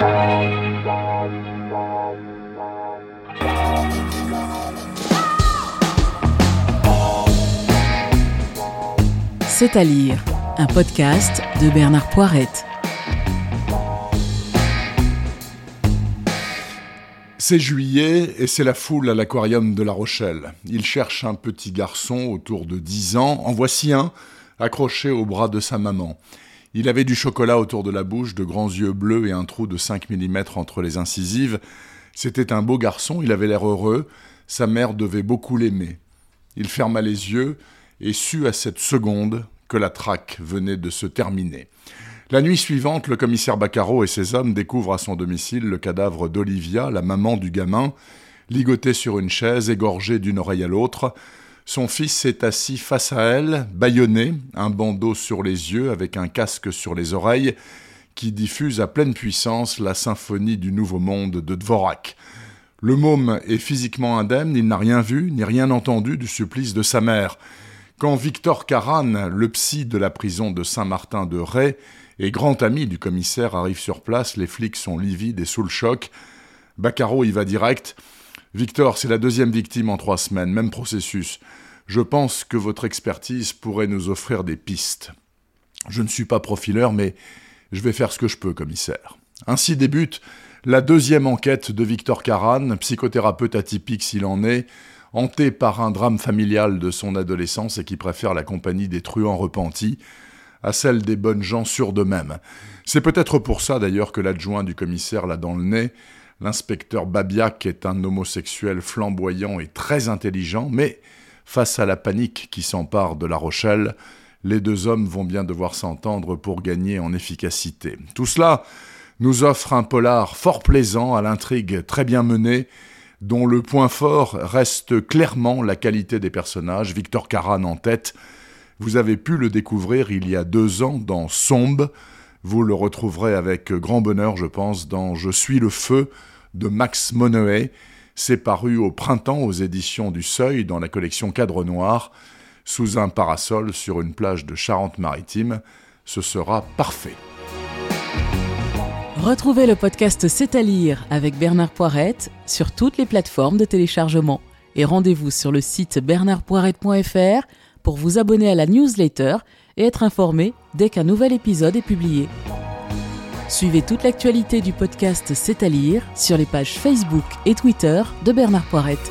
C'est à lire, un podcast de Bernard Poirette. C'est juillet et c'est la foule à l'aquarium de La Rochelle. Il cherche un petit garçon autour de 10 ans. En voici un, accroché au bras de sa maman. Il avait du chocolat autour de la bouche, de grands yeux bleus et un trou de 5 mm entre les incisives. C'était un beau garçon, il avait l'air heureux. Sa mère devait beaucoup l'aimer. Il ferma les yeux et sut à cette seconde que la traque venait de se terminer. La nuit suivante, le commissaire Baccaro et ses hommes découvrent à son domicile le cadavre d'Olivia, la maman du gamin, ligotée sur une chaise, égorgée d'une oreille à l'autre. Son fils est assis face à elle, bâillonné, un bandeau sur les yeux avec un casque sur les oreilles, qui diffuse à pleine puissance la symphonie du Nouveau Monde de Dvorak. Le môme est physiquement indemne, il n'a rien vu ni rien entendu du supplice de sa mère. Quand Victor Caran, le psy de la prison de Saint-Martin de Ray et grand ami du commissaire, arrive sur place, les flics sont livides et sous le choc. Baccaro y va direct. Victor, c'est la deuxième victime en trois semaines, même processus. Je pense que votre expertise pourrait nous offrir des pistes. Je ne suis pas profileur, mais je vais faire ce que je peux, commissaire. Ainsi débute la deuxième enquête de Victor Caran, psychothérapeute atypique s'il en est, hanté par un drame familial de son adolescence et qui préfère la compagnie des truands repentis à celle des bonnes gens sûrs d'eux-mêmes. C'est peut-être pour ça d'ailleurs que l'adjoint du commissaire l'a dans le nez. L'inspecteur Babiac est un homosexuel flamboyant et très intelligent, mais face à la panique qui s'empare de La Rochelle, les deux hommes vont bien devoir s'entendre pour gagner en efficacité. Tout cela nous offre un polar fort plaisant à l'intrigue très bien menée dont le point fort reste clairement la qualité des personnages, Victor Caran en tête. Vous avez pu le découvrir il y a deux ans dans Sombe. Vous le retrouverez avec grand bonheur, je pense, dans Je suis le feu de Max Monnoé. C'est paru au printemps aux éditions du Seuil dans la collection Cadre Noir, sous un parasol sur une plage de Charente-Maritime. Ce sera parfait. Retrouvez le podcast C'est à lire avec Bernard Poirette sur toutes les plateformes de téléchargement et rendez-vous sur le site bernardpoirette.fr pour vous abonner à la newsletter et être informé dès qu'un nouvel épisode est publié. Suivez toute l'actualité du podcast C'est à lire sur les pages Facebook et Twitter de Bernard Poirette.